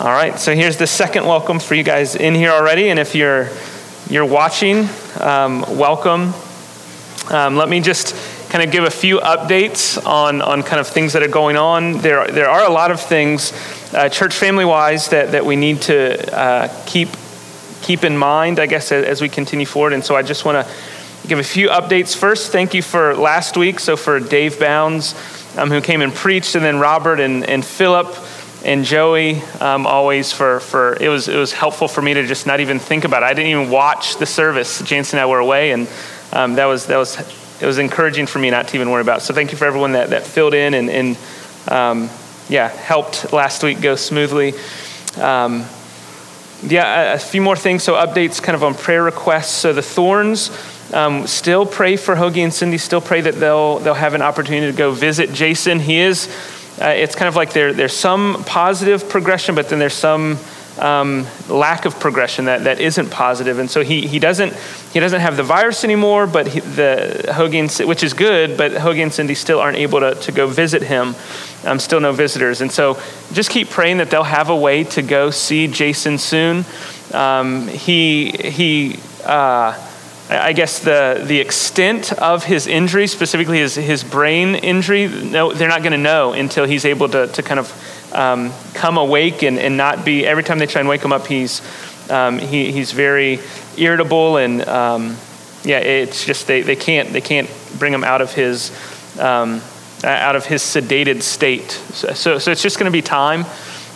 All right, so here's the second welcome for you guys in here already, and if you're you're watching, um, welcome. Um, let me just kind of give a few updates on, on kind of things that are going on. There, there are a lot of things, uh, church family wise, that, that we need to uh, keep, keep in mind, I guess, as, as we continue forward. And so I just want to give a few updates. First, thank you for last week. So for Dave Bounds, um, who came and preached, and then Robert and, and Philip and Joey um, always for, for it was it was helpful for me to just not even think about it. I didn't even watch the service. Jansen and I were away, and um, that was that was it was encouraging for me not to even worry about. It. So thank you for everyone that, that filled in and, and um, yeah helped last week go smoothly. Um, yeah, a, a, few more things. So updates kind of on prayer requests. So the Thorns. Um, still pray for Hoagie and Cindy. Still pray that they'll they'll have an opportunity to go visit Jason. He is uh, it's kind of like there, there's some positive progression, but then there's some um, lack of progression that, that isn't positive. And so he, he, doesn't, he doesn't have the virus anymore, but he, the Hogan, which is good, but Hogan and Cindy still aren't able to, to go visit him. Um, still no visitors. And so just keep praying that they'll have a way to go see Jason soon. Um, he, he, uh, I guess the, the extent of his injury, specifically his, his brain injury, no, they're not going to know until he's able to, to kind of um, come awake and, and not be, every time they try and wake him up, he's, um, he, he's very irritable and um, yeah, it's just, they, they, can't, they can't bring him out of his, um, out of his sedated state. So, so, so it's just going to be time.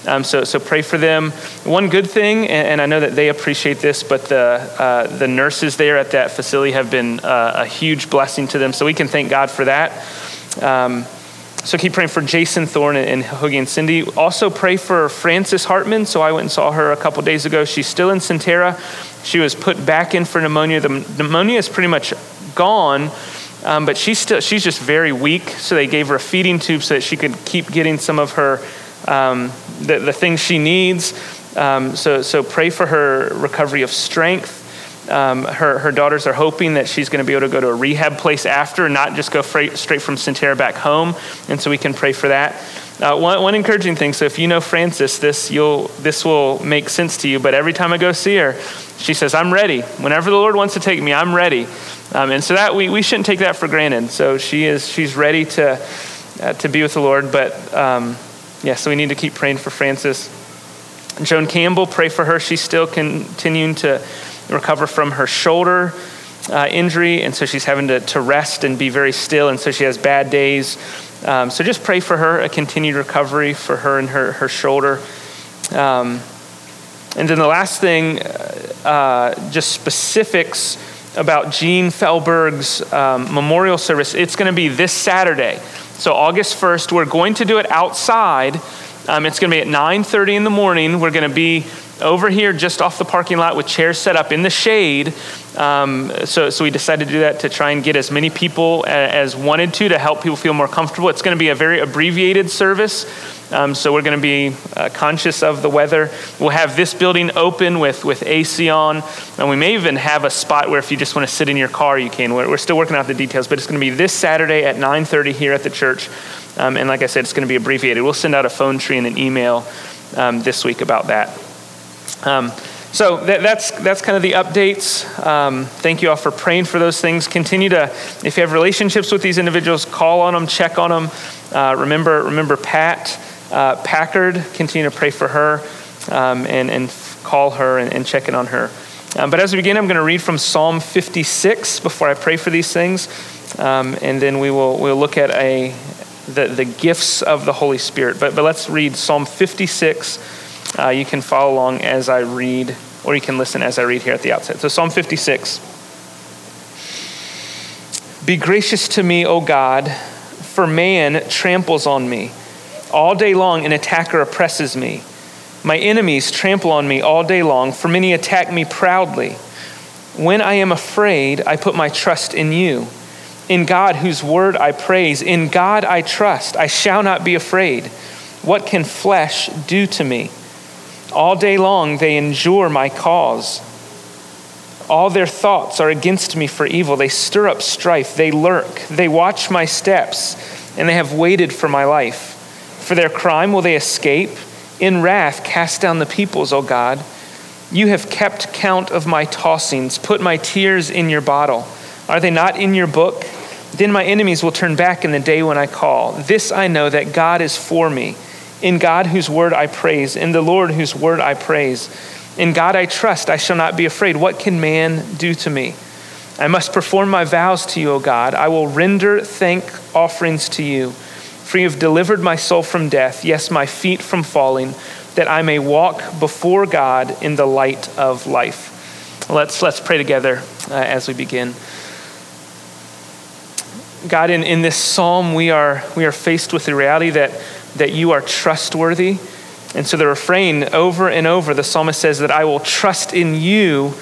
Um, so, so pray for them. One good thing, and, and, I know that they appreciate this, but the, uh, the nurses there at that facility have been uh, a huge blessing to them. So we can thank God for that. Um, so keep praying for Jason Thorne and, and and Cindy. Also pray for Frances Hartman. So I went and saw her a couple days ago. She's still in Sentara. She was put back in for pneumonia. The pneumonia is pretty much gone. Um, but she's still she's just very weak so they gave her a feeding tube so that she could keep getting some of her um, the, the things she needs. Um, so, so pray for her recovery of strength. Um, her, her daughters are hoping that she's going to be able to go to a rehab place after, not just go straight, straight from Sentara back home. And so we can pray for that. Uh, one, one encouraging thing so if you know Frances, this, you'll, this will make sense to you. But every time I go see her, she says, I'm ready. Whenever the Lord wants to take me, I'm ready. Um, and so that we, we shouldn't take that for granted. So she is, she's ready to, uh, to be with the Lord. But um, yeah, so we need to keep praying for Frances. Joan Campbell, pray for her. She's still continuing to recover from her shoulder uh, injury, and so she's having to, to rest and be very still, and so she has bad days. Um, so just pray for her, a continued recovery for her and her, her shoulder. Um, and then the last thing, uh, just specifics about Jean Felberg's um, memorial service. It's going to be this Saturday. So August 1st, we're going to do it outside. Um, it's going to be at 9:30 in the morning. We're going to be over here just off the parking lot with chairs set up in the shade. Um, so, so we decided to do that to try and get as many people as wanted to to help people feel more comfortable. It's going to be a very abbreviated service. Um, so we're going to be uh, conscious of the weather. We'll have this building open with, with AC on, and we may even have a spot where if you just want to sit in your car, you can. We're, we're still working out the details, but it's going to be this Saturday at 9:30 here at the church. Um, and like I said, it's going to be abbreviated. We'll send out a phone tree and an email um, this week about that. Um, so that, that's, that's kind of the updates. Um, thank you all for praying for those things. Continue to, if you have relationships with these individuals, call on them, check on them. Uh, remember, remember Pat uh, Packard, continue to pray for her um, and, and call her and, and check in on her. Um, but as we begin, I'm going to read from Psalm 56 before I pray for these things. Um, and then we will we'll look at a, the, the gifts of the Holy Spirit. But, but let's read Psalm 56. Uh, you can follow along as I read, or you can listen as I read here at the outset. So, Psalm 56. Be gracious to me, O God, for man tramples on me. All day long, an attacker oppresses me. My enemies trample on me all day long, for many attack me proudly. When I am afraid, I put my trust in you. In God, whose word I praise, in God I trust. I shall not be afraid. What can flesh do to me? All day long they endure my cause. All their thoughts are against me for evil. They stir up strife. They lurk. They watch my steps, and they have waited for my life. For their crime will they escape? In wrath, cast down the peoples, O God. You have kept count of my tossings, put my tears in your bottle. Are they not in your book? Then my enemies will turn back in the day when I call. This I know that God is for me. In God, whose word I praise, in the Lord, whose word I praise. In God I trust, I shall not be afraid. What can man do to me? I must perform my vows to you, O God. I will render thank offerings to you. For you have delivered my soul from death, yes, my feet from falling, that I may walk before God in the light of life. Let's, let's pray together uh, as we begin. God, in, in this psalm, we are, we are faced with the reality that, that you are trustworthy. And so the refrain over and over, the psalmist says that I will trust in you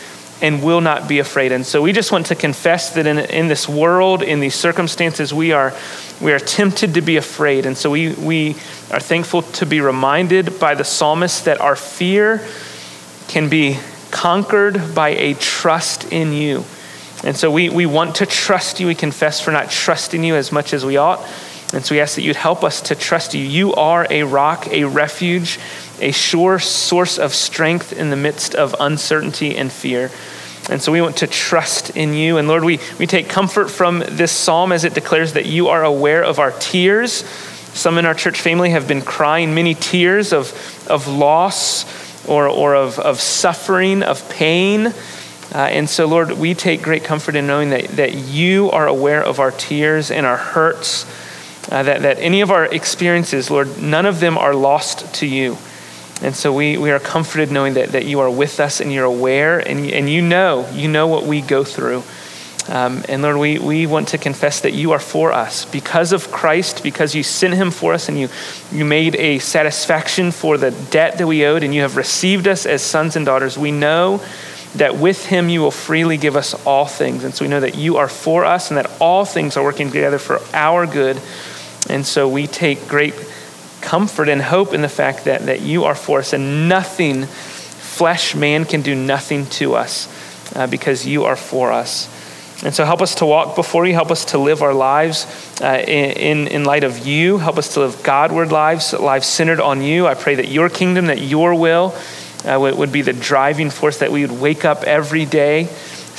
and will not be afraid. And so we just want to confess that in, in this world, in these circumstances, we are, we are tempted to be afraid. And so we, we are thankful to be reminded by the psalmist that our fear can be conquered by a trust in you. And so we, we want to trust you. We confess for not trusting you as much as we ought. And so we ask that you'd help us to trust you. You are a rock, a refuge, a sure source of strength in the midst of uncertainty and fear. And so we want to trust in you. And Lord, we, we take comfort from this psalm as it declares that you are aware of our tears. Some in our church family have been crying many tears of, of loss or, or of, of suffering, of pain. Uh, and so, Lord, we take great comfort in knowing that, that you are aware of our tears and our hurts, uh, that, that any of our experiences, Lord, none of them are lost to you. And so we, we are comforted knowing that, that you are with us and you're aware and, and you know, you know what we go through. Um, and Lord, we, we want to confess that you are for us because of Christ, because you sent him for us and you, you made a satisfaction for the debt that we owed and you have received us as sons and daughters. We know that with him you will freely give us all things. And so we know that you are for us and that all things are working together for our good. And so we take great comfort and hope in the fact that, that you are for us and nothing, flesh, man can do nothing to us uh, because you are for us. And so help us to walk before you. Help us to live our lives uh, in, in light of you. Help us to live Godward lives, lives centered on you. I pray that your kingdom, that your will, uh, would be the driving force that we would wake up every day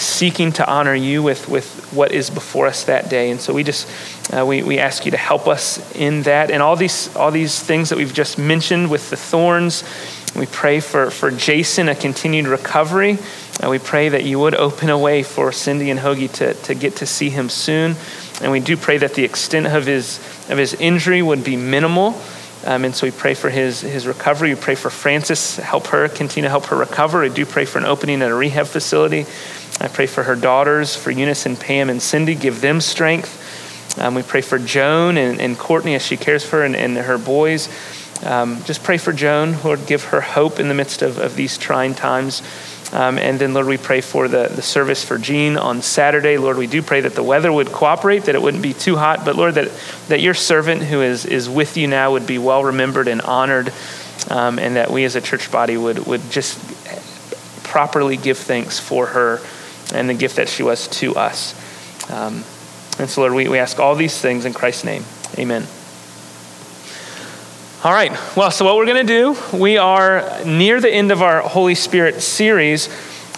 seeking to honor you with, with what is before us that day. And so we just, uh, we, we ask you to help us in that. And all these, all these things that we've just mentioned with the thorns, we pray for, for Jason a continued recovery. Uh, we pray that you would open a way for Cindy and Hoagie to, to get to see him soon. And we do pray that the extent of his, of his injury would be minimal. Um, and so we pray for his, his recovery. We pray for Frances, help her, continue to help her recover. We do pray for an opening at a rehab facility. I pray for her daughters, for Eunice and Pam and Cindy, give them strength. Um, we pray for Joan and, and, Courtney as she cares for her and, and her boys. Um, just pray for Joan, Lord, give her hope in the midst of, of these trying times. Um, and then, Lord, we pray for the, the service for Jean on Saturday. Lord, we do pray that the weather would cooperate, that it wouldn't be too hot. But, Lord, that, that your servant who is, is with you now would be well remembered and honored, um, and that we as a church body would, would just properly give thanks for her and the gift that she was to us. Um, and so, Lord, we, we ask all these things in Christ's name. Amen. All right. Well, so what we're going to do, we are near the end of our Holy Spirit series.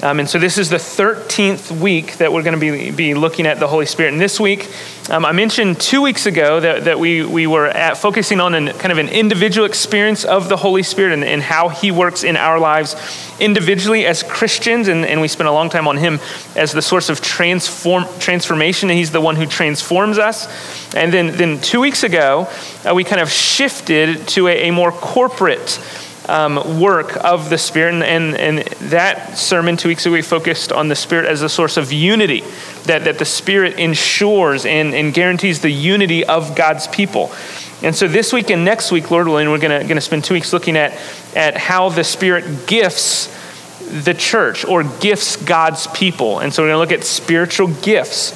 Um, and so this is the 13th week that we're going to be, be looking at the Holy Spirit. And this week, um, I mentioned two weeks ago that, that we, we were at focusing on an, kind of an individual experience of the Holy Spirit and, and how he works in our lives individually as Christians. And, and we spent a long time on him as the source of transform, transformation. And he's the one who transforms us. And then, then two weeks ago, uh, we kind of shifted to a, a more corporate um, work of the Spirit. And, and, and, that sermon two weeks ago, we focused on the Spirit as a source of unity, that, that the Spirit ensures and, and guarantees the unity of God's people. And so this week and next week, Lord willing, we're going to spend two weeks looking at, at how the Spirit gifts the church or gifts God's people. And so we're going to look at spiritual gifts.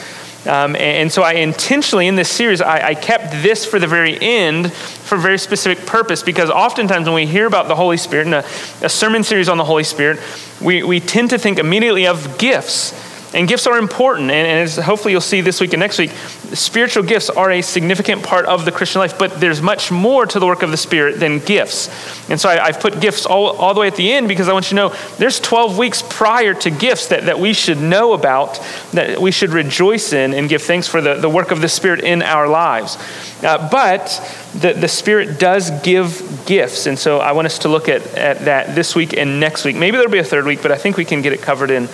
Um, and, so I intentionally, in this series, I, I, kept this for the very end for a very specific purpose because oftentimes when we hear about the Holy Spirit in a, a sermon series on the Holy Spirit, we, we tend to think immediately of gifts. And gifts are important. And, and as hopefully you'll see this week and next week, spiritual gifts are a significant part of the Christian life, but there's much more to the work of the Spirit than gifts. And so I, have put gifts all, all the way at the end because I want you to know there's 12 weeks prior to gifts that, that we should know about, that we should rejoice in and give thanks for the, the work of the Spirit in our lives. Uh, but the, the Spirit does give gifts. And so I want us to look at, at that this week and next week. Maybe there'll be a third week, but I think we can get it covered in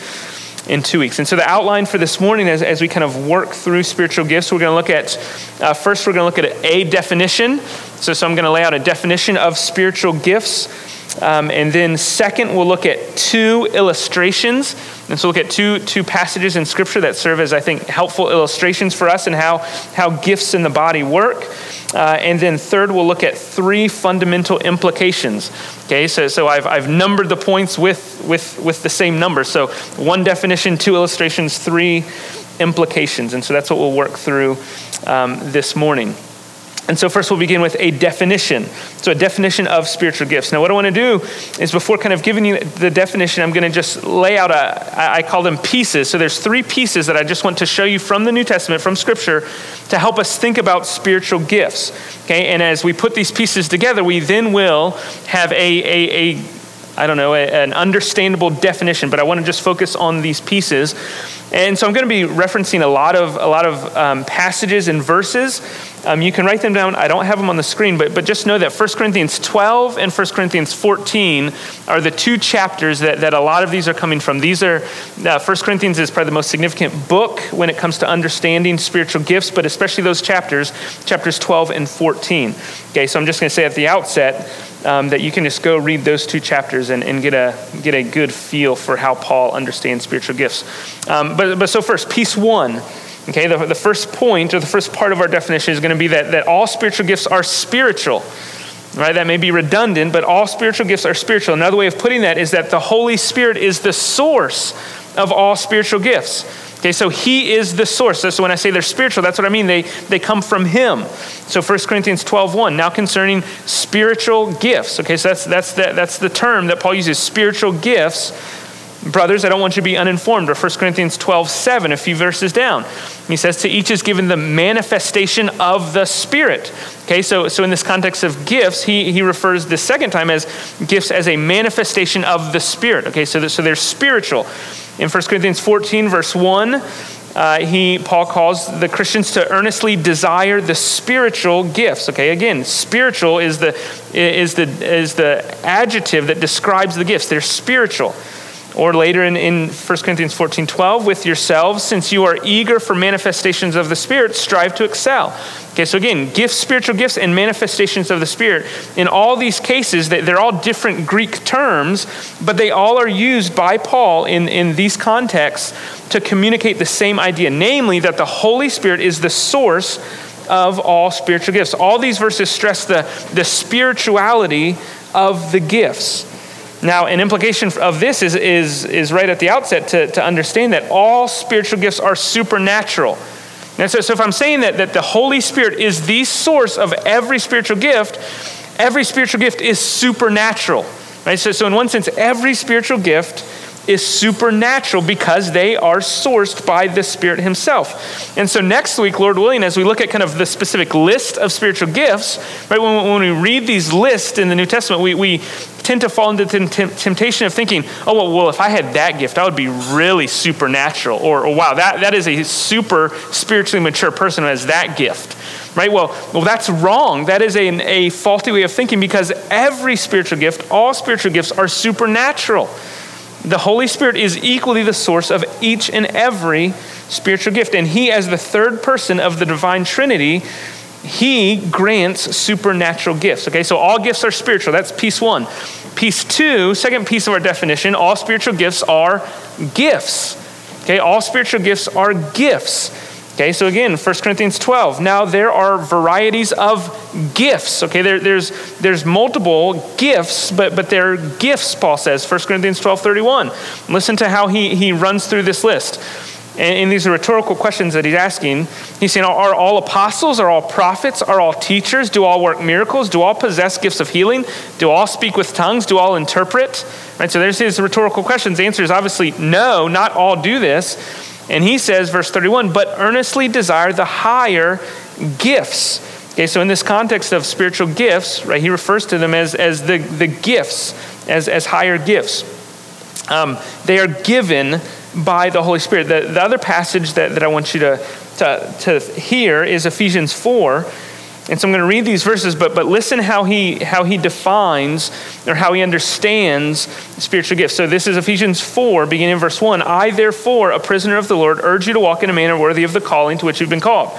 in two weeks. And so, the outline for this morning, as, as we kind of work through spiritual gifts, we're going to look at uh, first, we're going to look at a definition. So, so I'm going to lay out a definition of spiritual gifts. Um, and then, second, we'll look at two illustrations. And so, look at two, two passages in Scripture that serve as, I think, helpful illustrations for us and how, how gifts in the body work. Uh, and then, third, we'll look at three fundamental implications. Okay, so, so I've, I've numbered the points with, with, with the same number. So, one definition, two illustrations, three implications. And so, that's what we'll work through um, this morning. And so, first, we'll begin with a definition. So, a definition of spiritual gifts. Now, what I want to do is before kind of giving you the definition, I'm going to just lay out a, I call them pieces. So, there's three pieces that I just want to show you from the New Testament, from Scripture, to help us think about spiritual gifts. Okay, and as we put these pieces together, we then will have a, a, a I don't know, a, an understandable definition, but I want to just focus on these pieces. And so I'm going to be referencing a lot of, a lot of um, passages and verses. Um, you can write them down. I don't have them on the screen, but, but just know that 1 Corinthians 12 and 1 Corinthians 14 are the two chapters that, that a lot of these are coming from. These are, uh, 1 Corinthians is probably the most significant book when it comes to understanding spiritual gifts, but especially those chapters, chapters 12 and 14. Okay, so I'm just going to say at the outset, um, that you can just go read those two chapters and, and get, a, get a good feel for how Paul understands spiritual gifts. Um, but, but so, first, piece one. Okay, the, the first point or the first part of our definition is going to be that, that all spiritual gifts are spiritual. Right? That may be redundant, but all spiritual gifts are spiritual. Another way of putting that is that the Holy Spirit is the source of all spiritual gifts. Okay, so he is the source. So when I say they're spiritual, that's what I mean. They, they come from him. So 1 Corinthians 12, 1, now concerning spiritual gifts. Okay, so that's, that's, the, that's the term that Paul uses, spiritual gifts. Brothers, I don't want you to be uninformed. Or 1 Corinthians 12, 7, a few verses down. He says, To each is given the manifestation of the Spirit. Okay, so, so in this context of gifts, he, he refers the second time as gifts as a manifestation of the Spirit. Okay, so, so they're spiritual. In 1 Corinthians 14, verse 1, uh, he, Paul calls the Christians to earnestly desire the spiritual gifts. Okay, again, spiritual is the, is the, is the adjective that describes the gifts. They're spiritual. Or later in, in 1 Corinthians 14 12, with yourselves, since you are eager for manifestations of the Spirit, strive to excel. Okay, so again, gifts, spiritual gifts, and manifestations of the Spirit. In all these cases, they're all different Greek terms, but they all are used by Paul in, in these contexts to communicate the same idea, namely that the Holy Spirit is the source of all spiritual gifts. All these verses stress the, the spirituality of the gifts. Now, an implication of this is, is, is right at the outset to, to understand that all spiritual gifts are supernatural. And so, so if I'm saying that, that the Holy Spirit is the source of every spiritual gift, every spiritual gift is supernatural. Right? So, so in one sense, every spiritual gift is supernatural because they are sourced by the Spirit Himself. And so next week, Lord willing, as we look at kind of the specific list of spiritual gifts, right, when, when we read these lists in the New Testament, we, we tend to fall into the temptation of thinking, oh, well, well, if I had that gift, I would be really supernatural. Or, or wow, that, that is a super spiritually mature person who has that gift right? Well, well, that's wrong. That is a, a faulty way of thinking because every spiritual gift, all spiritual gifts are supernatural. The Holy Spirit is equally the source of each and every spiritual gift. And He, as the third person of the divine Trinity, He grants supernatural gifts. Okay, so all gifts are spiritual. That's piece one. Piece two, second piece of our definition, all spiritual gifts are gifts. Okay, all spiritual gifts are gifts. Okay, so again, 1 Corinthians 12. Now there are varieties of gifts. Okay, there, there's, there's multiple gifts, but, but they're gifts, Paul says, 1 Corinthians 12 31. Listen to how he, he runs through this list. And, and these are rhetorical questions that he's asking. He's saying, Are all apostles? Are all prophets? Are all teachers? Do all work miracles? Do all possess gifts of healing? Do all speak with tongues? Do all interpret? Right, so there's his rhetorical questions. The answer is obviously no, not all do this. And he says, verse 31, but earnestly desire the higher gifts. Okay, so in this context of spiritual gifts, right, he refers to them as, as the, the gifts, as, as higher gifts. Um, they are given by the Holy Spirit. The, the other passage that, that I want you to, to, to hear is Ephesians 4. And so I'm going to read these verses, but, but listen how he, how he defines or how he understands spiritual gifts. So this is Ephesians 4, beginning in verse 1. I, therefore, a prisoner of the Lord, urge you to walk in a manner worthy of the calling to which you've been called.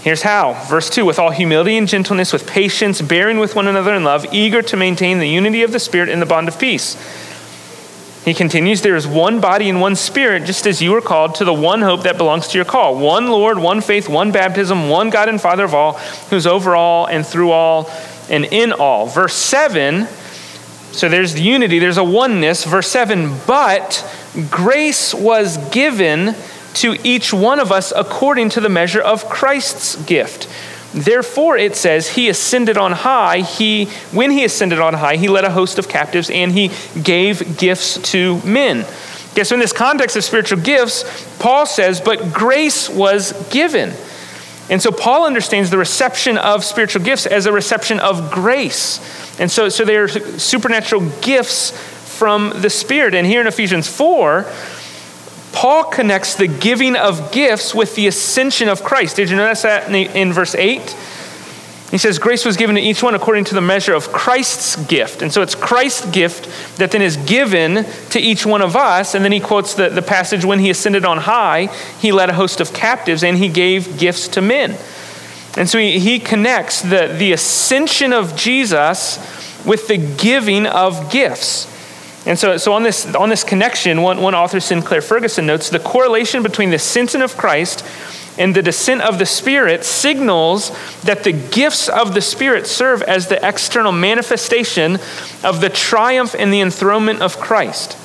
Here's how. Verse 2 With all humility and gentleness, with patience, bearing with one another in love, eager to maintain the unity of the Spirit in the bond of peace. He continues, There is one body and one spirit, just as you were called to the one hope that belongs to your call. One Lord, one faith, one baptism, one God and Father of all, who's over all and through all and in all. Verse 7, so there's the unity, there's a oneness. Verse 7, but grace was given to each one of us according to the measure of Christ's gift. Therefore, it says, He ascended on high. He, when He ascended on high, He led a host of captives and He gave gifts to men. Okay, so in this context of spiritual gifts, Paul says, But grace was given. And so Paul understands the reception of spiritual gifts as a reception of grace. And so, so they are supernatural gifts from the Spirit. And here in Ephesians 4, Paul connects the giving of gifts with the ascension of Christ. Did you notice that in verse 8? He says, Grace was given to each one according to the measure of Christ's gift. And so it's Christ's gift that then is given to each one of us. And then he quotes the, the passage when he ascended on high, he led a host of captives and he gave gifts to men. And so he, he connects the, the ascension of Jesus with the giving of gifts. And so, so on, this, on this connection, one, one author, Sinclair Ferguson, notes the correlation between the ascension of Christ and the descent of the Spirit signals that the gifts of the Spirit serve as the external manifestation of the triumph and the enthronement of Christ.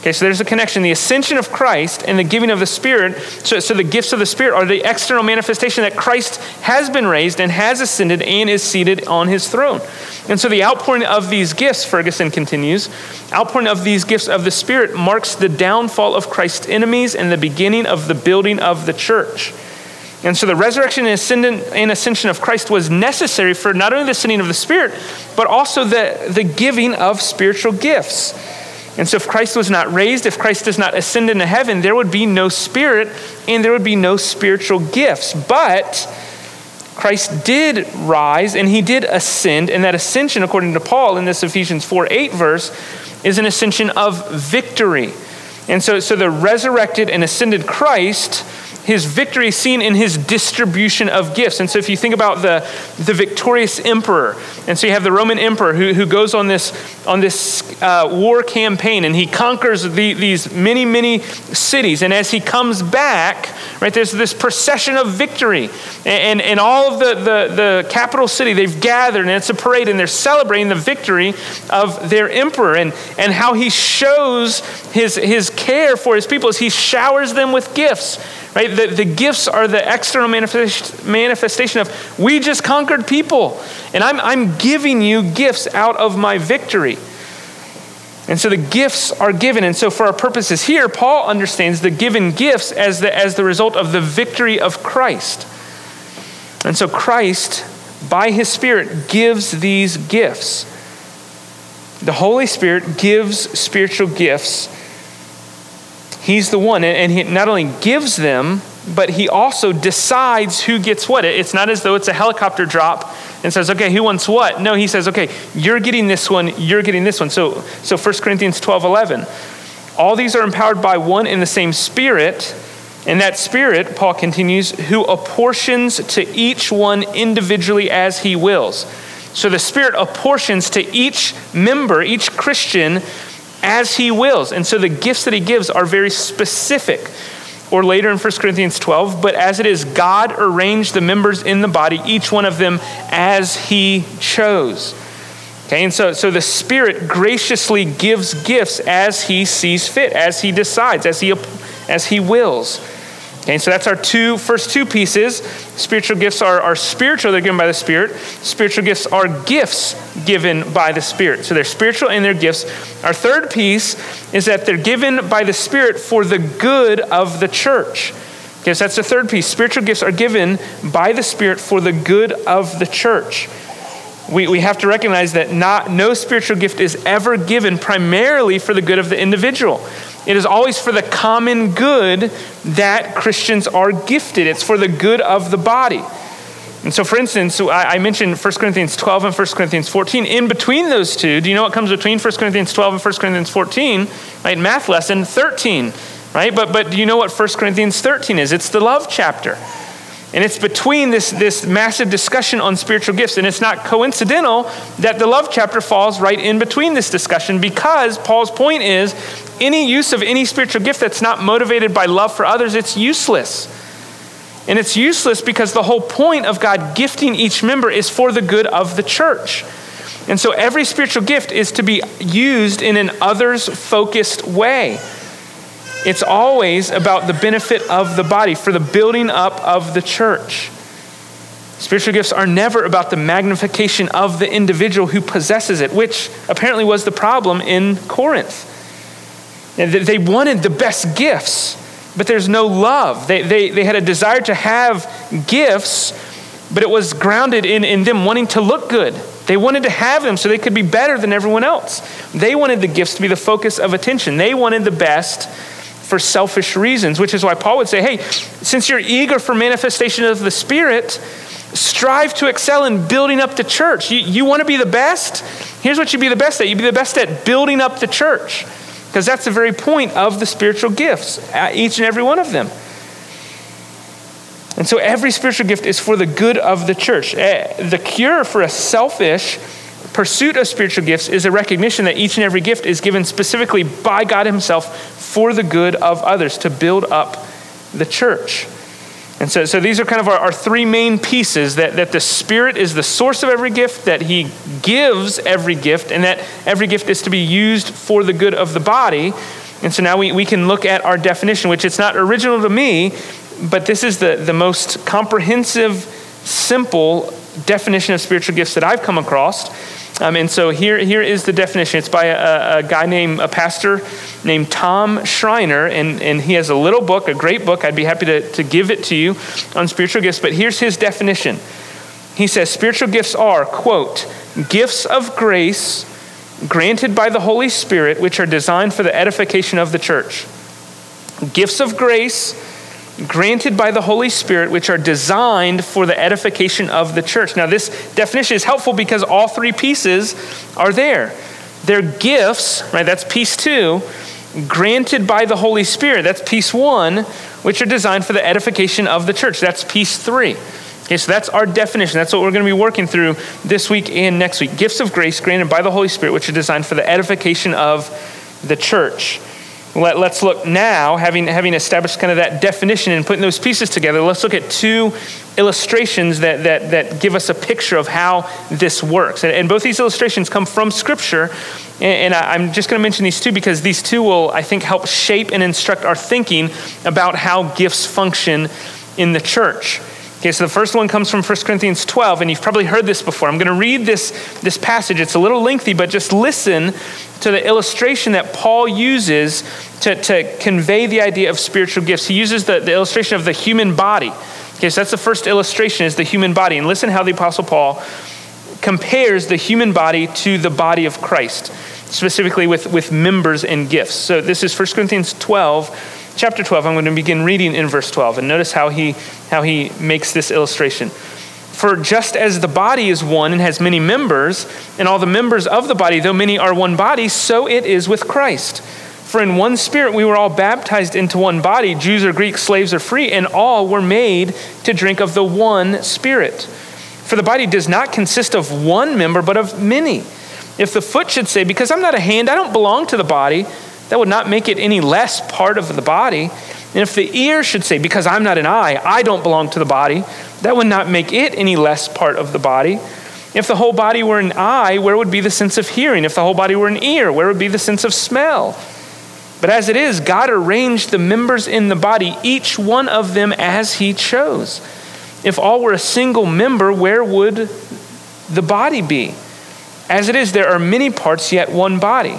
Okay, so there's a connection. The ascension of Christ and the giving of the Spirit, so, so the gifts of the Spirit are the external manifestation that Christ has been raised and has ascended and is seated on his throne. And so the outpouring of these gifts, Ferguson continues, outpouring of these gifts of the Spirit marks the downfall of Christ's enemies and the beginning of the building of the church. And so the resurrection and ascension of Christ was necessary for not only the sending of the Spirit, but also the, the giving of spiritual gifts. And so, if Christ was not raised, if Christ does not ascend into heaven, there would be no spirit and there would be no spiritual gifts. But Christ did rise and he did ascend, and that ascension, according to Paul in this Ephesians 4 8 verse, is an ascension of victory. And so, so the resurrected and ascended Christ his victory seen in his distribution of gifts. And so if you think about the, the victorious emperor, and so you have the Roman emperor who, who goes on this, on this uh, war campaign and he conquers the, these many, many cities. And as he comes back, right, there's this procession of victory. And, and, and all of the, the, the capital city, they've gathered and it's a parade and they're celebrating the victory of their emperor and, and how he shows his, his care for his people as he showers them with gifts Right? The, the gifts are the external manifestation of we just conquered people, and I'm, I'm giving you gifts out of my victory. And so the gifts are given. And so, for our purposes here, Paul understands the given gifts as the, as the result of the victory of Christ. And so, Christ, by his Spirit, gives these gifts. The Holy Spirit gives spiritual gifts He's the one. And he not only gives them, but he also decides who gets what. It's not as though it's a helicopter drop and says, okay, who wants what? No, he says, okay, you're getting this one, you're getting this one. So, so 1 Corinthians 12 11. All these are empowered by one and the same Spirit. And that Spirit, Paul continues, who apportions to each one individually as he wills. So the Spirit apportions to each member, each Christian, as he wills. And so the gifts that he gives are very specific. Or later in 1 Corinthians 12, but as it is, God arranged the members in the body, each one of them as he chose. Okay, and so, so the Spirit graciously gives gifts as he sees fit, as he decides, as he, as he wills. Okay, so that's our two first two pieces. Spiritual gifts are, are spiritual, they're given by the Spirit. Spiritual gifts are gifts given by the Spirit. So they're spiritual and they're gifts. Our third piece is that they're given by the Spirit for the good of the church. Okay, so that's the third piece. Spiritual gifts are given by the Spirit for the good of the church. We, we have to recognize that not, no spiritual gift is ever given primarily for the good of the individual. It is always for the common good that Christians are gifted. It's for the good of the body. And so, for instance, I mentioned 1 Corinthians 12 and 1 Corinthians 14. In between those two, do you know what comes between 1 Corinthians 12 and 1 Corinthians 14? Right, math lesson 13, right? But, but do you know what 1 Corinthians 13 is? It's the love chapter. And it's between this, this massive discussion on spiritual gifts. And it's not coincidental that the love chapter falls right in between this discussion because Paul's point is any use of any spiritual gift that's not motivated by love for others, it's useless. And it's useless because the whole point of God gifting each member is for the good of the church. And so every spiritual gift is to be used in an others focused way. It's always about the benefit of the body, for the building up of the church. Spiritual gifts are never about the magnification of the individual who possesses it, which apparently was the problem in Corinth. They wanted the best gifts, but there's no love. They, they, they had a desire to have gifts, but it was grounded in, in them wanting to look good. They wanted to have them so they could be better than everyone else. They wanted the gifts to be the focus of attention. They wanted the best for selfish reasons, which is why Paul would say, hey, since you're eager for manifestation of the Spirit, strive to excel in building up the church. You, you want to be the best? Here's what you'd be the best at you'd be the best at building up the church, because that's the very point of the spiritual gifts, each and every one of them. And so every spiritual gift is for the good of the church. Eh, the cure for a selfish, pursuit of spiritual gifts is a recognition that each and every gift is given specifically by God Himself for the good of others, to build up the church. And so, so these are kind of our, our three main pieces that, that the Spirit is the source of every gift, that He gives every gift, and that every gift is to be used for the good of the body. And so now we, we can look at our definition, which it's not original to me, but this is the, the most comprehensive, simple definition of spiritual gifts that I've come across. Um, and so here, here is the definition. It's by a, a, guy named, a pastor named Tom Schreiner, and, and he has a little book, a great book. I'd be happy to, to give it to you on spiritual gifts, but here's his definition. He says spiritual gifts are, quote, gifts of grace granted by the Holy Spirit, which are designed for the edification of the church. Gifts of grace granted by the Holy Spirit, which are designed for the edification of the church. Now, this definition is helpful because all three pieces are there. They're gifts, right? That's piece two, granted by the Holy Spirit. That's piece one, which are designed for the edification of the church. That's piece three. Okay, so that's our definition. That's what we're going to be working through this week and next week. Gifts of grace granted by the Holy Spirit, which are designed for the edification of the church. Let, us look now, having, having established kind of that definition and putting those pieces together, let's look at two illustrations that, that, that give us a picture of how this works. And, and both these illustrations come from Scripture. And, and I'm just going to mention these two because these two will, I think, help shape and instruct our thinking about how gifts function in the church. Okay, so the first one comes from 1 Corinthians 12, and you've probably heard this before. I'm going to read this, this passage. It's a little lengthy, but just listen to the illustration that Paul uses to, to convey the idea of spiritual gifts. He uses the, the illustration of the human body. Okay, so that's the first illustration is the human body. And listen how the Apostle Paul compares the human body to the body of Christ, specifically with, with members and gifts. So this is 1 Corinthians 12 chapter 12, I'm going to begin reading in verse 12. And notice how he, how he makes this illustration. For just as the body is one and has many members, and all the members of the body, though many are one body, so it is with Christ. For in one spirit we were all baptized into one body, Jews or Greeks, slaves or free, and all were made to drink of the one spirit. For the body does not consist of one member, but of many. If the foot should say, Because I'm not a hand, I don't belong to the body, that would not make it any less part of the body. And if the ear should say, Because I'm not an eye, I don't belong to the body, that would not make it any less part of the body. If the whole body were an eye, where would be the sense of hearing? If the whole body were an ear, where would be the sense of smell? But as it is, God arranged the members in the body, each one of them as he chose. If all were a single member, where would the body be? As it is, there are many parts, yet one body.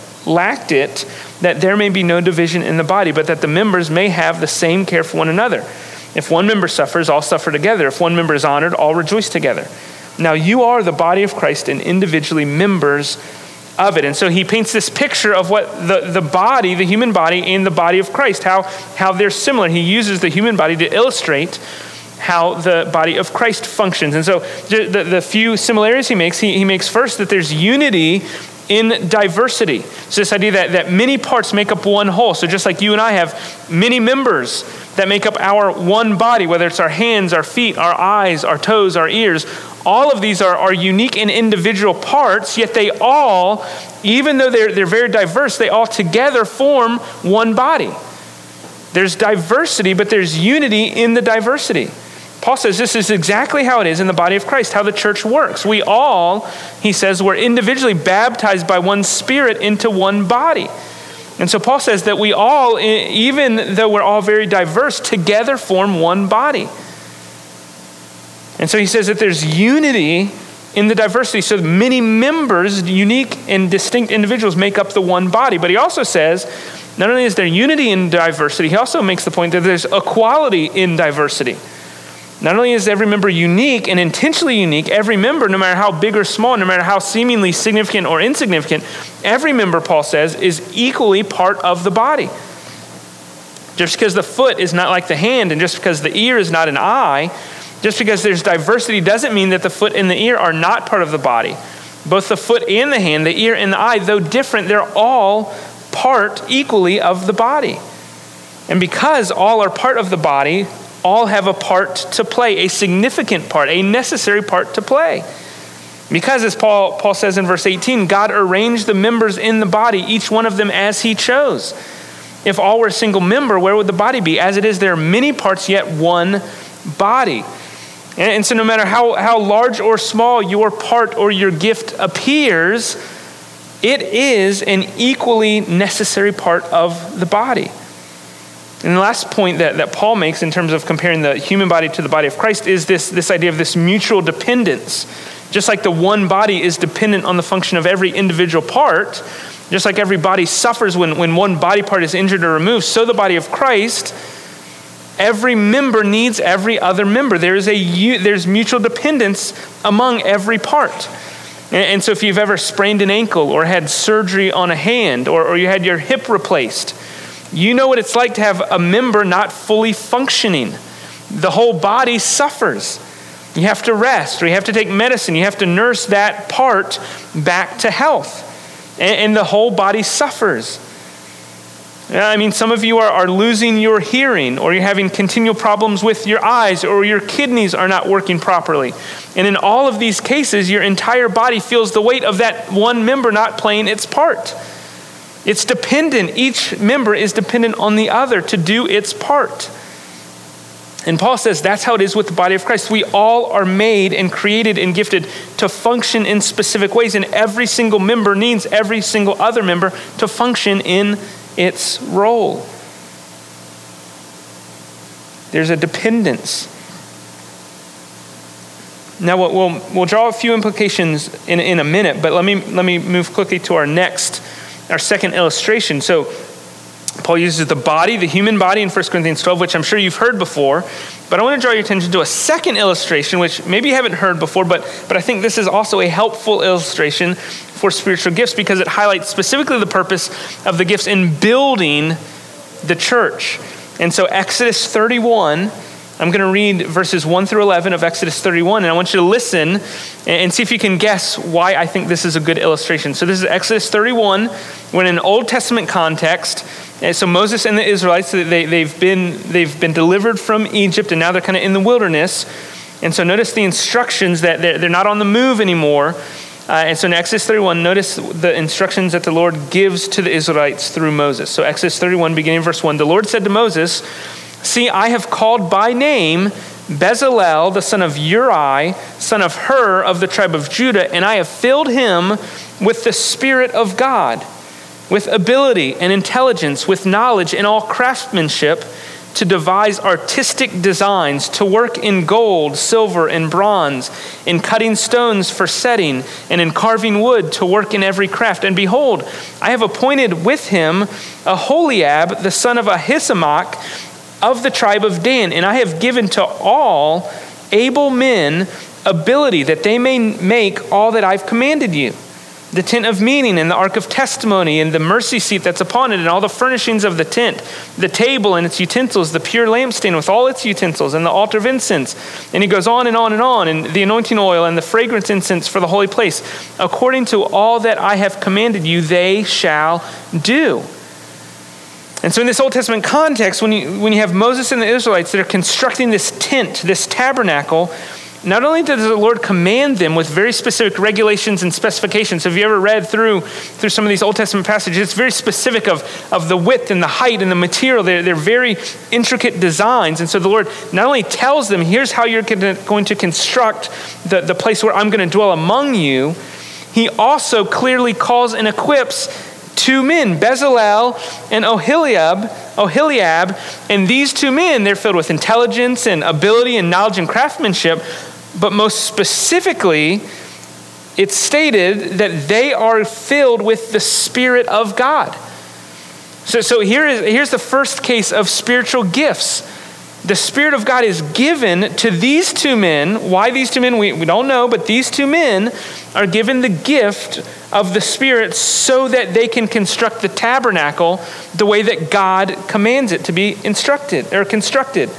lacked it, that there may be no division in the body, but that the members may have the same care for one another. If one member suffers, all suffer together. If one member is honored, all rejoice together. Now you are the body of Christ and individually members of it. And so he paints this picture of what the, the body, the human body, and the body of Christ, how, how they're similar. He uses the human body to illustrate how the body of Christ functions. And so the, the few similarities he makes, he, he makes first that there's unity in diversity. So, this idea that, that many parts make up one whole. So, just like you and I have many members that make up our one body, whether it's our hands, our feet, our eyes, our toes, our ears, all of these are, are unique and individual parts, yet they all, even though they're, they're very diverse, they all together form one body. There's diversity, but there's unity in the diversity. Paul says this is exactly how it is in the body of Christ, how the church works. We all, he says, were individually baptized by one spirit into one body. And so Paul says that we all, even though we're all very diverse, together form one body. And so he says that there's unity in the diversity. So many members, unique and distinct individuals, make up the one body. But he also says not only is there unity in diversity, he also makes the point that there's equality in diversity. Not only is every member unique and intentionally unique, every member, no matter how big or small, no matter how seemingly significant or insignificant, every member, Paul says, is equally part of the body. Just because the foot is not like the hand, and just because the ear is not an eye, just because there's diversity doesn't mean that the foot and the ear are not part of the body. Both the foot and the hand, the ear and the eye, though different, they're all part equally of the body. And because all are part of the body, all have a part to play, a significant part, a necessary part to play. Because, as Paul, Paul says in verse 18, God arranged the members in the body, each one of them as he chose. If all were a single member, where would the body be? As it is, there are many parts, yet one body. And, and so, no matter how, how large or small your part or your gift appears, it is an equally necessary part of the body. And the last point that, that Paul makes in terms of comparing the human body to the body of Christ is this, this idea of this mutual dependence. Just like the one body is dependent on the function of every individual part, just like every body suffers when, when one body part is injured or removed, so the body of Christ, every member needs every other member. There is a, there's mutual dependence among every part. And, so if you've ever sprained an ankle or had surgery on a hand or, or you had your hip replaced, you know what it's like to have a member not fully functioning. The whole body suffers. You have to rest, or you have to take medicine. You have to nurse that part back to health. And, and the whole body suffers. I mean, some of you are, are losing your hearing, or you're having continual problems with your eyes, or your kidneys are not working properly. And in all of these cases, your entire body feels the weight of that one member not playing its part. It's dependent. Each member is dependent on the other to do its part. And Paul says that's how it is with the body of Christ. We all are made and created and gifted to function in specific ways, and every single member needs every single other member to function in its role. There's a dependence. Now, we'll, we'll, draw a few implications in, in a minute, but let me, let me move quickly to our next our second illustration. So, Paul uses the body, the human body in 1 Corinthians 12, which I'm sure you've heard before. But I want to draw your attention to a second illustration, which maybe you haven't heard before, but, but I think this is also a helpful illustration for spiritual gifts because it highlights specifically the purpose of the gifts in building the church. And so, Exodus 31 I'm going to read verses 1 through 11 of Exodus 31, and I want you to listen and see if you can guess why I think this is a good illustration. So, this is Exodus 31, when in an Old Testament context, And so Moses and the Israelites, they, they've, been, they've been delivered from Egypt, and now they're kind of in the wilderness. And so notice the instructions that they're, they're not on the move anymore. Uh, and so in Exodus 31, notice the instructions that the Lord gives to the Israelites through Moses. So Exodus 31, beginning verse 1, the Lord said to Moses, See, I have called by name Bezalel, the son of Uri, son of Hur of the tribe of Judah, and I have filled him with the Spirit of God, with ability and intelligence, with knowledge and all craftsmanship to devise artistic designs, to work in gold, silver, and bronze, in cutting stones for setting, and in carving wood, to work in every craft. And behold, I have appointed with him Aholiab, the son of Ahisamach, of the tribe of Dan, and I have given to all able men ability that they may make all that I've commanded you the tent of meeting and the ark of testimony and the mercy seat that's upon it and all the furnishings of the tent, the table and its utensils, the pure lampstand with all its utensils and the altar of incense. And he goes on and on and on, and the anointing oil and the fragrance incense for the holy place. According to all that I have commanded you, they shall do. And so, in this Old Testament context, when you, when you have Moses and the Israelites that are constructing this tent, this tabernacle, not only does the Lord command them with very specific regulations and specifications, have you ever read through, through some of these Old Testament passages? It's very specific of, of the width and the height and the material. They're, they're very intricate designs. And so the Lord not only tells them, here's how you're going to construct the, the place where I'm going to dwell among you, He also clearly calls and equips two men, Bezalel and Oholiab, Oholiab, and these two men, they're filled with intelligence and ability and knowledge and craftsmanship, but most specifically, it's stated that they are filled with the Spirit of God. So, so here is, here's the first case of spiritual gifts. The Spirit of God is given to these two men. Why these two men, we, we don't know, but these two men are given the gift of the Spirit so that they can construct the tabernacle the way that God commands it to be instructed or constructed.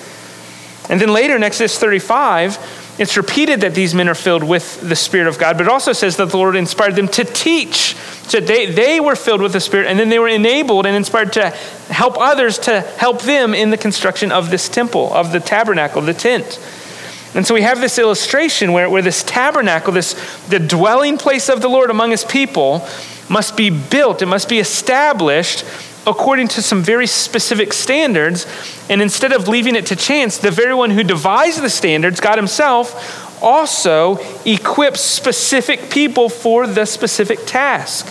And then later in Exodus 35, it's repeated that these men are filled with the Spirit of God, but it also says that the Lord inspired them to teach. So they, they were filled with the Spirit, and then they were enabled and inspired to help others to help them in the construction of this temple, of the tabernacle, the tent. And so we have this illustration where, where this tabernacle, this the dwelling place of the Lord among his people, must be built, it must be established according to some very specific standards. And instead of leaving it to chance, the very one who devised the standards, God Himself, also equips specific people for the specific task.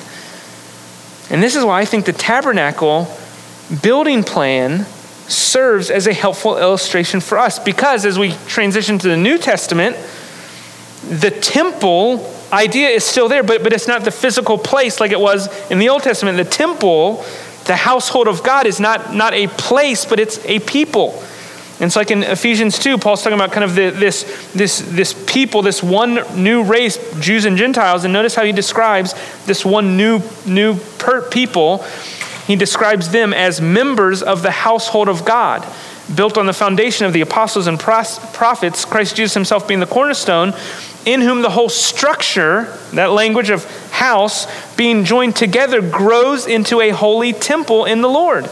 And this is why I think the tabernacle building plan serves as a helpful illustration for us because as we transition to the New Testament, the temple idea is still there, but, but it's not the physical place like it was in the Old Testament. The temple the household of God is not, not a place, but it's a people. And it's like in Ephesians 2, Paul's talking about kind of the, this, this, this people, this one new race, Jews and Gentiles. And notice how he describes this one new, new per people. He describes them as members of the household of God, built on the foundation of the apostles and prophets, Christ Jesus himself being the cornerstone, in whom the whole structure, that language of house, being joined together, grows into a holy temple in the Lord.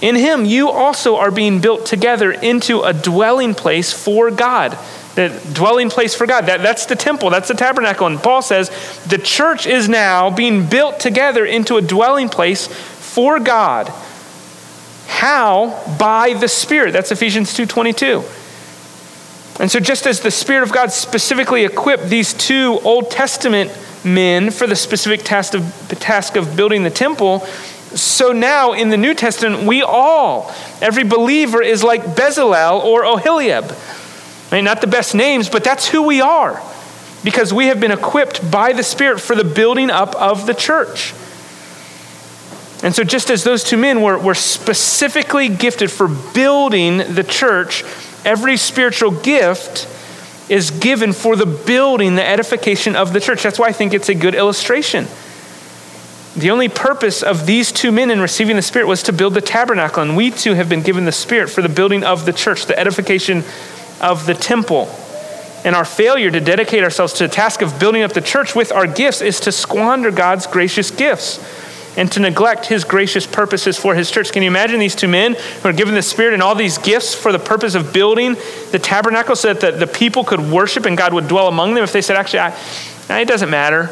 In him, you also are being built together into a dwelling place for God. The dwelling place for God. That, that's the temple, that's the tabernacle. And Paul says the church is now being built together into a dwelling place for God. How? By the Spirit. That's Ephesians 2:22. And so, just as the Spirit of God specifically equipped these two Old Testament men for the specific task of, task of building the temple, so now in the New Testament, we all, every believer is like Bezalel or Oholiab. I mean, not the best names, but that's who we are because we have been equipped by the Spirit for the building up of the church. And so, just as those two men were, were specifically gifted for building the church, every spiritual gift is given for the building, the edification of the church. That's why I think it's a good illustration. The only purpose of these two men in receiving the Spirit was to build the tabernacle, and we too have been given the Spirit for the building of the church, the edification of the temple. And our failure to dedicate ourselves to the task of building up the church with our gifts is to squander God's gracious gifts. And to neglect his gracious purposes for his church. Can you imagine these two men who are given the Spirit and all these gifts for the purpose of building the tabernacle so that the, the people could worship and God would dwell among them? If they said, actually, I, it doesn't matter.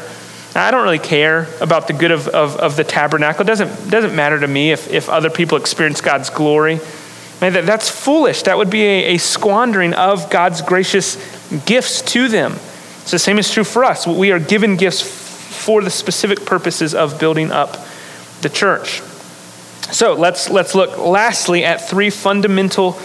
I don't really care about the good of, of, of the tabernacle. It doesn't, doesn't matter to me if, if other people experience God's glory. Man, that, that's foolish. That would be a, a squandering of God's gracious gifts to them. So the same is true for us. We are given gifts for the specific purposes of building up the church. So let's, let's look lastly at three fundamental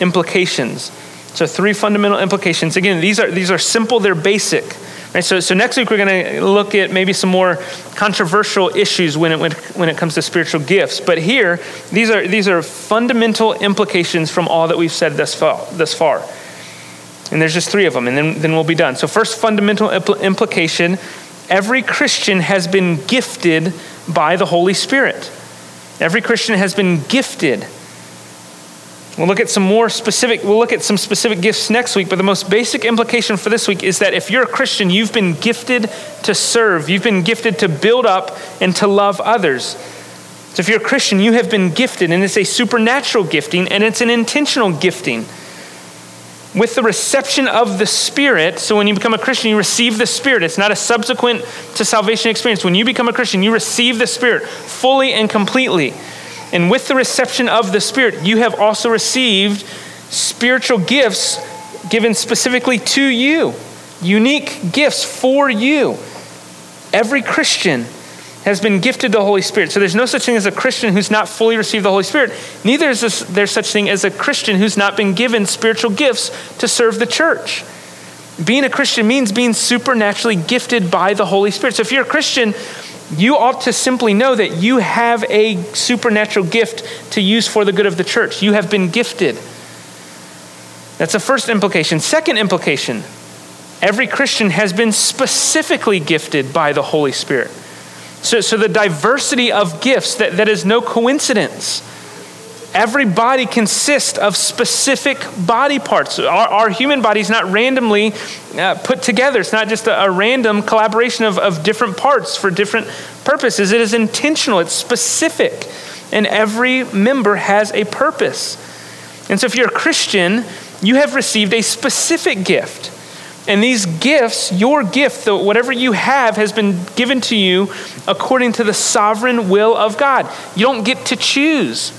implications. So, three fundamental implications. Again, these are, these are simple, they're basic. Right, so, so next week we're going to look at maybe some more controversial issues when it, when, when it comes to spiritual gifts. But here, these are, these are fundamental implications from all that we've said thus far. Thus far. And there's just three of them, and then, then we'll be done. So, first fundamental impl- implication every Christian has been gifted by the Holy Spirit. Every Christian has been gifted We'll look at some more specific, we'll look at some specific gifts next week, but the most basic implication for this week is that if you're a Christian, you've been gifted to serve, you've been gifted to build up and to love others. So if you're a Christian, you have been gifted, and it's a supernatural gifting, and it's an intentional gifting. With the reception of the Spirit, so when you become a Christian, you receive the Spirit. It's not a subsequent to salvation experience. When you become a Christian, you receive the Spirit fully and completely. And with the reception of the Spirit, you have also received spiritual gifts given specifically to you, unique gifts for you. Every Christian has been gifted the Holy Spirit. So there's no such thing as a Christian who's not fully received the Holy Spirit. Neither is there such thing as a Christian who's not been given spiritual gifts to serve the church. Being a Christian means being supernaturally gifted by the Holy Spirit. So if you're a Christian, you ought to simply know that you have a supernatural gift to use for the good of the church. You have been gifted. That's the first implication. Second implication every Christian has been specifically gifted by the Holy Spirit. So, so the diversity of gifts, that, that is no coincidence. Every body consists of specific body parts. Our, our human body is not randomly uh, put together, it's not just a, a random collaboration of, of different parts for different purposes. It is intentional, it's specific, and every member has a purpose. And so, if you're a Christian, you have received a specific gift. And these gifts, your gift, whatever you have, has been given to you according to the sovereign will of God. You don't get to choose.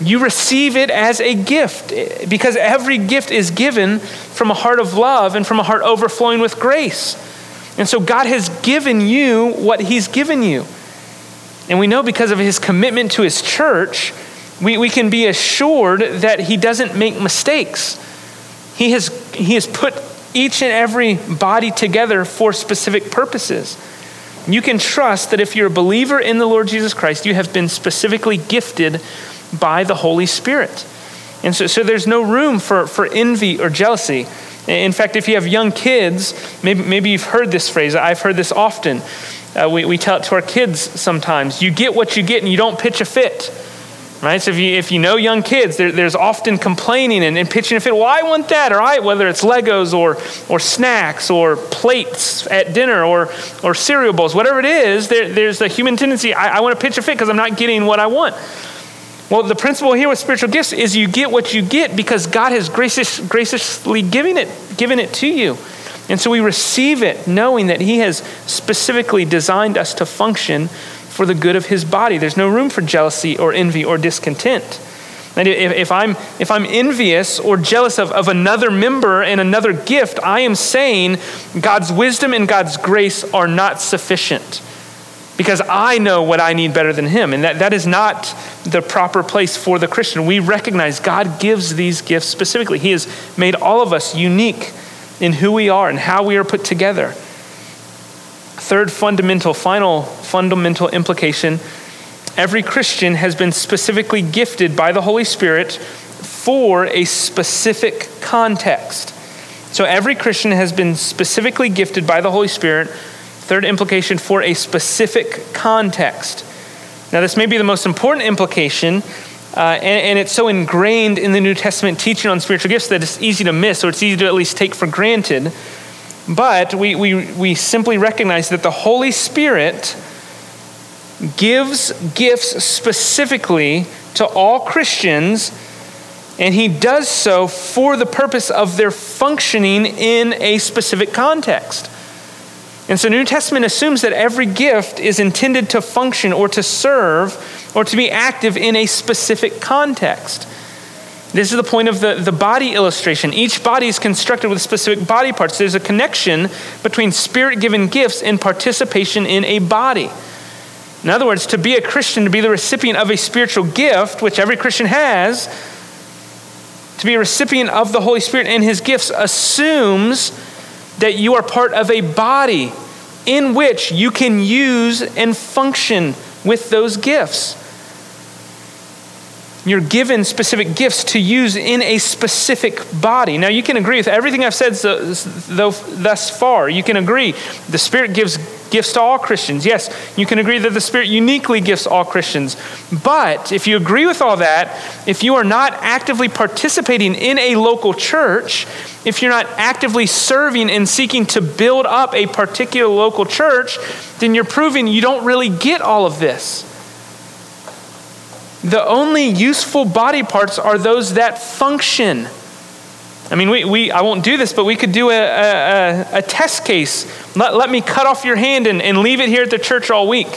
You receive it as a gift eh, because every gift is given from a heart of love and from a heart overflowing with grace. And so God has given you what He's given you. And we know because of His commitment to His church, we, we can be assured that He doesn't make mistakes. He has, he has put each and every body together for specific purposes. You can trust that if you're a believer in the Lord Jesus Christ, you have been specifically gifted by the Holy Spirit. And so, so there's no room for, for envy or jealousy. In fact, if you have young kids, maybe, maybe you've heard this phrase. I've heard this often. Uh, we, we tell it to our kids sometimes. You get what you get and you don't pitch a fit. Right? So if you, if you know young kids, there, there's often complaining and, and pitching a fit. Well, I want that, or I, whether it's Legos or, or snacks or plates at dinner or, or cereal bowls, whatever it is, there, there's a human tendency. I, I want to pitch a fit because I'm not getting what I want. Well, the principle here with spiritual gifts is you get what you get because God has gracious, graciously given it, given it to you. And so we receive it knowing that He has specifically designed us to function for the good of His body. There's no room for jealousy or envy or discontent. And if, if, I'm, if I'm envious or jealous of, of another member and another gift, I am saying God's wisdom and God's grace are not sufficient because I know what I need better than him. And that, that is not the proper place for the Christian. We recognize God gives these gifts specifically. He has made all of us unique in who we are and how we are put together. Third fundamental, final fundamental implication every Christian has been specifically gifted by the Holy Spirit for a specific context. So every Christian has been specifically gifted by the Holy Spirit Third implication for a specific context. Now, this may be the most important implication, uh, and, and, it's so ingrained in the New Testament teaching on spiritual gifts that it's easy to miss, or it's easy to at least take for granted. But we, we, we simply recognize that the Holy Spirit gives gifts specifically to all Christians, and he does so for the purpose of their functioning in a specific context. And so, New Testament assumes that every gift is intended to function or to serve or to be active in a specific context. This is the point of the, the body illustration. Each body is constructed with specific body parts. There's a connection between spirit given gifts and participation in a body. In other words, to be a Christian, to be the recipient of a spiritual gift, which every Christian has, to be a recipient of the Holy Spirit and his gifts assumes that you are part of a body in which you can use and function with those gifts. You're given specific gifts to use in a specific body. Now, you can agree with everything I've said so thus far. You can agree the Spirit gives gifts to all Christians. Yes, you can agree that the Spirit uniquely gifts all Christians. But if you agree with all that, if you are not actively participating in a local church, if you're not actively serving and seeking to build up a particular local church, then you're proving you don't really get all of this. The only useful body parts are those that function. I mean, we, we, I won't do this, but we could do a, a, a test case. Let, let me cut off your hand and, and leave it here at the church all week.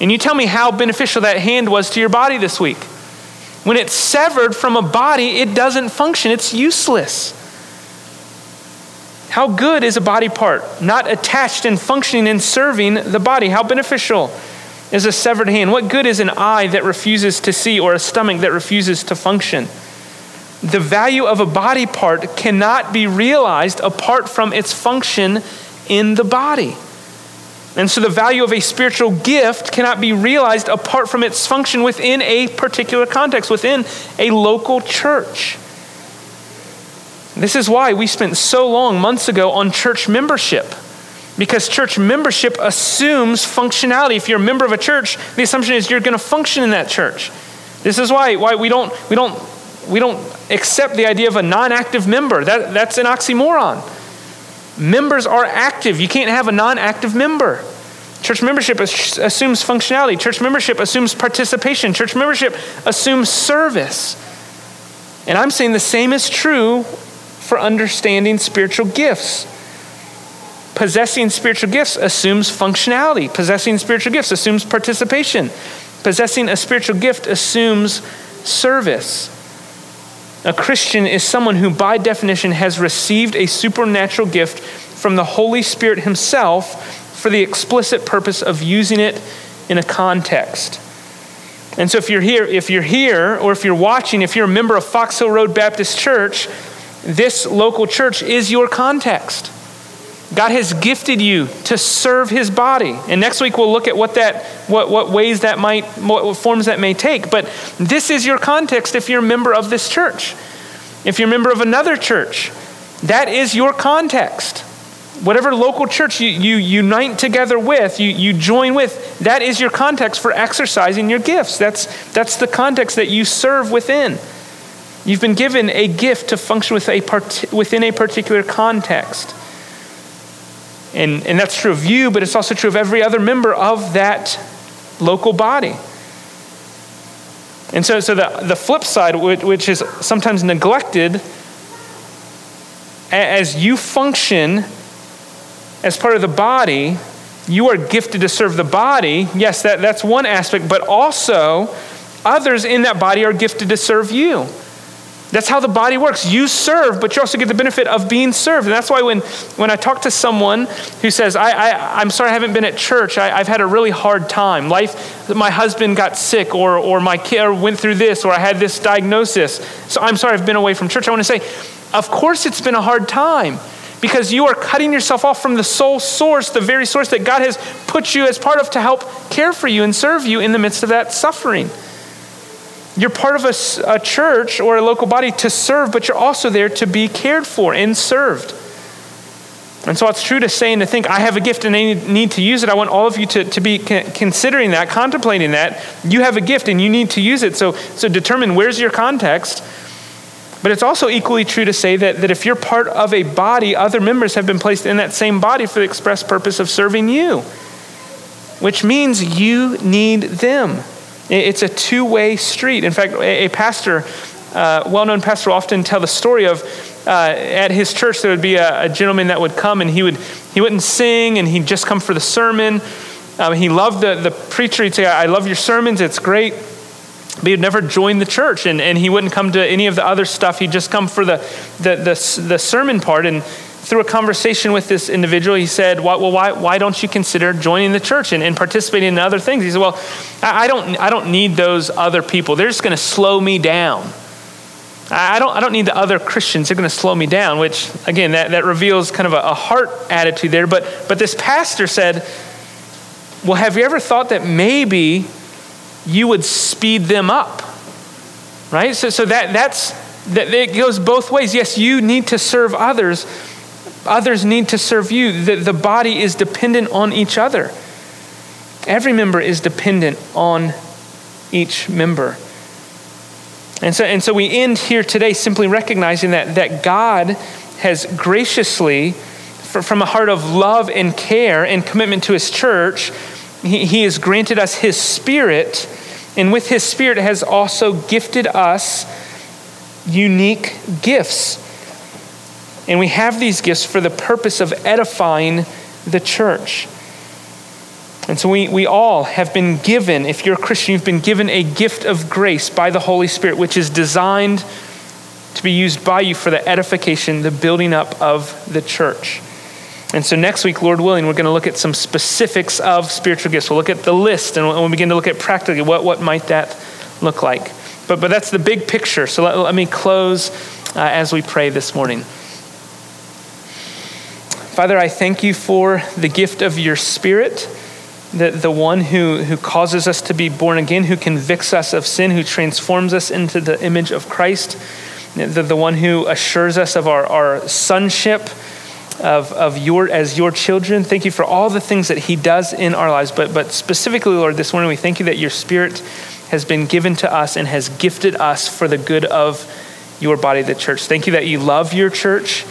And you tell me how beneficial that hand was to your body this week. When it's severed from a body, it doesn't function, it's useless. How good is a body part? Not attached and functioning and serving the body. How beneficial is a severed hand? What good is an eye that refuses to see or a stomach that refuses to function? The value of a body part cannot be realized apart from its function in the body. And so the value of a spiritual gift cannot be realized apart from its function within a particular context, within a local church. This is why we spent so long months ago on church membership. Because church membership assumes functionality. If you're a member of a church, the assumption is you're going to function in that church. This is why, why we, don't, we, don't, we don't accept the idea of a non active member. That, that's an oxymoron. Members are active. You can't have a non active member. Church membership assumes functionality. Church membership assumes participation. Church membership assumes service. And I'm saying the same is true for understanding spiritual gifts. Possessing spiritual gifts assumes functionality. Possessing spiritual gifts assumes participation. Possessing a spiritual gift assumes service. A Christian is someone who, by definition, has received a supernatural gift from the Holy Spirit Himself for the explicit purpose of using it in a context. And so if you're here, if you're here, or if you're watching, if you're a member of Fox Hill Road Baptist Church, this local church is your context. God has gifted you to serve his body. And next week we'll look at what that what, what ways that might what forms that may take. But this is your context if you're a member of this church. If you're a member of another church, that is your context. Whatever local church you, you unite together with, you, you join with, that is your context for exercising your gifts. That's, that's the context that you serve within. You've been given a gift to function with a part, within a particular context. And, and that's true of you, but it's also true of every other member of that local body. And so, so the, the flip side, which, is sometimes neglected, as you function as part of the body, you are gifted to serve the body. Yes, that, that's one aspect, but also others in that body are gifted to serve you. That's how the body works. You serve, but you also get the benefit of being served. And that's why when, when I talk to someone who says, I, I, am sorry I haven't been at church, I, have had a really hard time. Life, my husband got sick, or, or my kid went through this, or I had this diagnosis. So I'm sorry I've been away from church. I want to say, of course it's been a hard time because you are cutting yourself off from the sole source, the very source that God has put you as part of to help care for you and serve you in the midst of that suffering. You're part of a, a, church or a local body to serve, but you're also there to be cared for and served. And so it's true to say and to think, I have a gift and I need to use it. I want all of you to, to be considering that, contemplating that. You have a gift and you need to use it. So, so determine where's your context. But it's also equally true to say that, that if you're part of a body, other members have been placed in that same body for the express purpose of serving you. which means you need them. It's a two way street. In fact, a pastor, uh, well known pastor, will often tell the story of uh, at his church there would be a, a, gentleman that would come and he, would, he wouldn't sing and he'd just come for the sermon. Um, he loved the, the preacher. He'd say, I love your sermons, it's great. But he'd never join the church and, and he wouldn't come to any of the other stuff. He'd just come for the, the, the, the sermon part. And through a conversation with this individual, he said, Well, why, why don't you consider joining the church and, and participating in other things? He said, Well, I don't, I don't need those other people. They're just going to slow me down. I don't, I don't need the other Christians. They're going to slow me down, which, again, that, that reveals kind of a, a heart attitude there. But, but this pastor said, Well, have you ever thought that maybe you would speed them up? Right? So, so that, that's, that it goes both ways. Yes, you need to serve others, Others need to serve you. The, the body is dependent on each other. Every member is dependent on each member. And so, and so we end here today simply recognizing that, that God has graciously, from a heart of love and care and commitment to his church, he, he has granted us his spirit, and with his spirit has also gifted us unique gifts. And we have these gifts for the purpose of edifying the church. And so we, we all have been given, if you're a Christian, you've been given a gift of grace by the Holy Spirit, which is designed to be used by you for the edification, the building up of the church. And so next week, Lord willing, we're going to look at some specifics of spiritual gifts. We'll look at the list and we'll begin to look at practically what, what might that look like. But, but that's the big picture. So let, let me close uh, as we pray this morning. Father, I thank you for the gift of your Spirit, the, the one who, who causes us to be born again, who convicts us of sin, who transforms us into the image of Christ, the, the one who assures us of our, our sonship. Of, of your as your children. Thank you for all the things that He does in our lives. But but specifically, Lord, this morning we thank you that your Spirit has been given to us and has gifted us for the good of your body, the church. Thank you that you love your church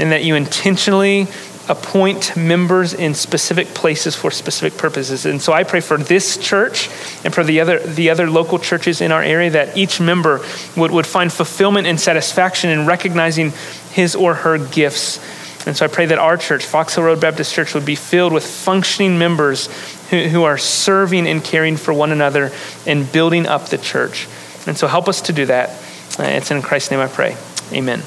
and that you intentionally appoint members in specific places for specific purposes. And so I pray for this church and for the other, the other local churches in our area that each member would, would find fulfillment and satisfaction in recognizing his or her gifts. And so I pray that our church, Fox Hill Road Baptist Church, would be filled with functioning members who, who are serving and caring for one another and building up the church. And so help us to do that. Uh, it's in Christ's name I pray. Amen.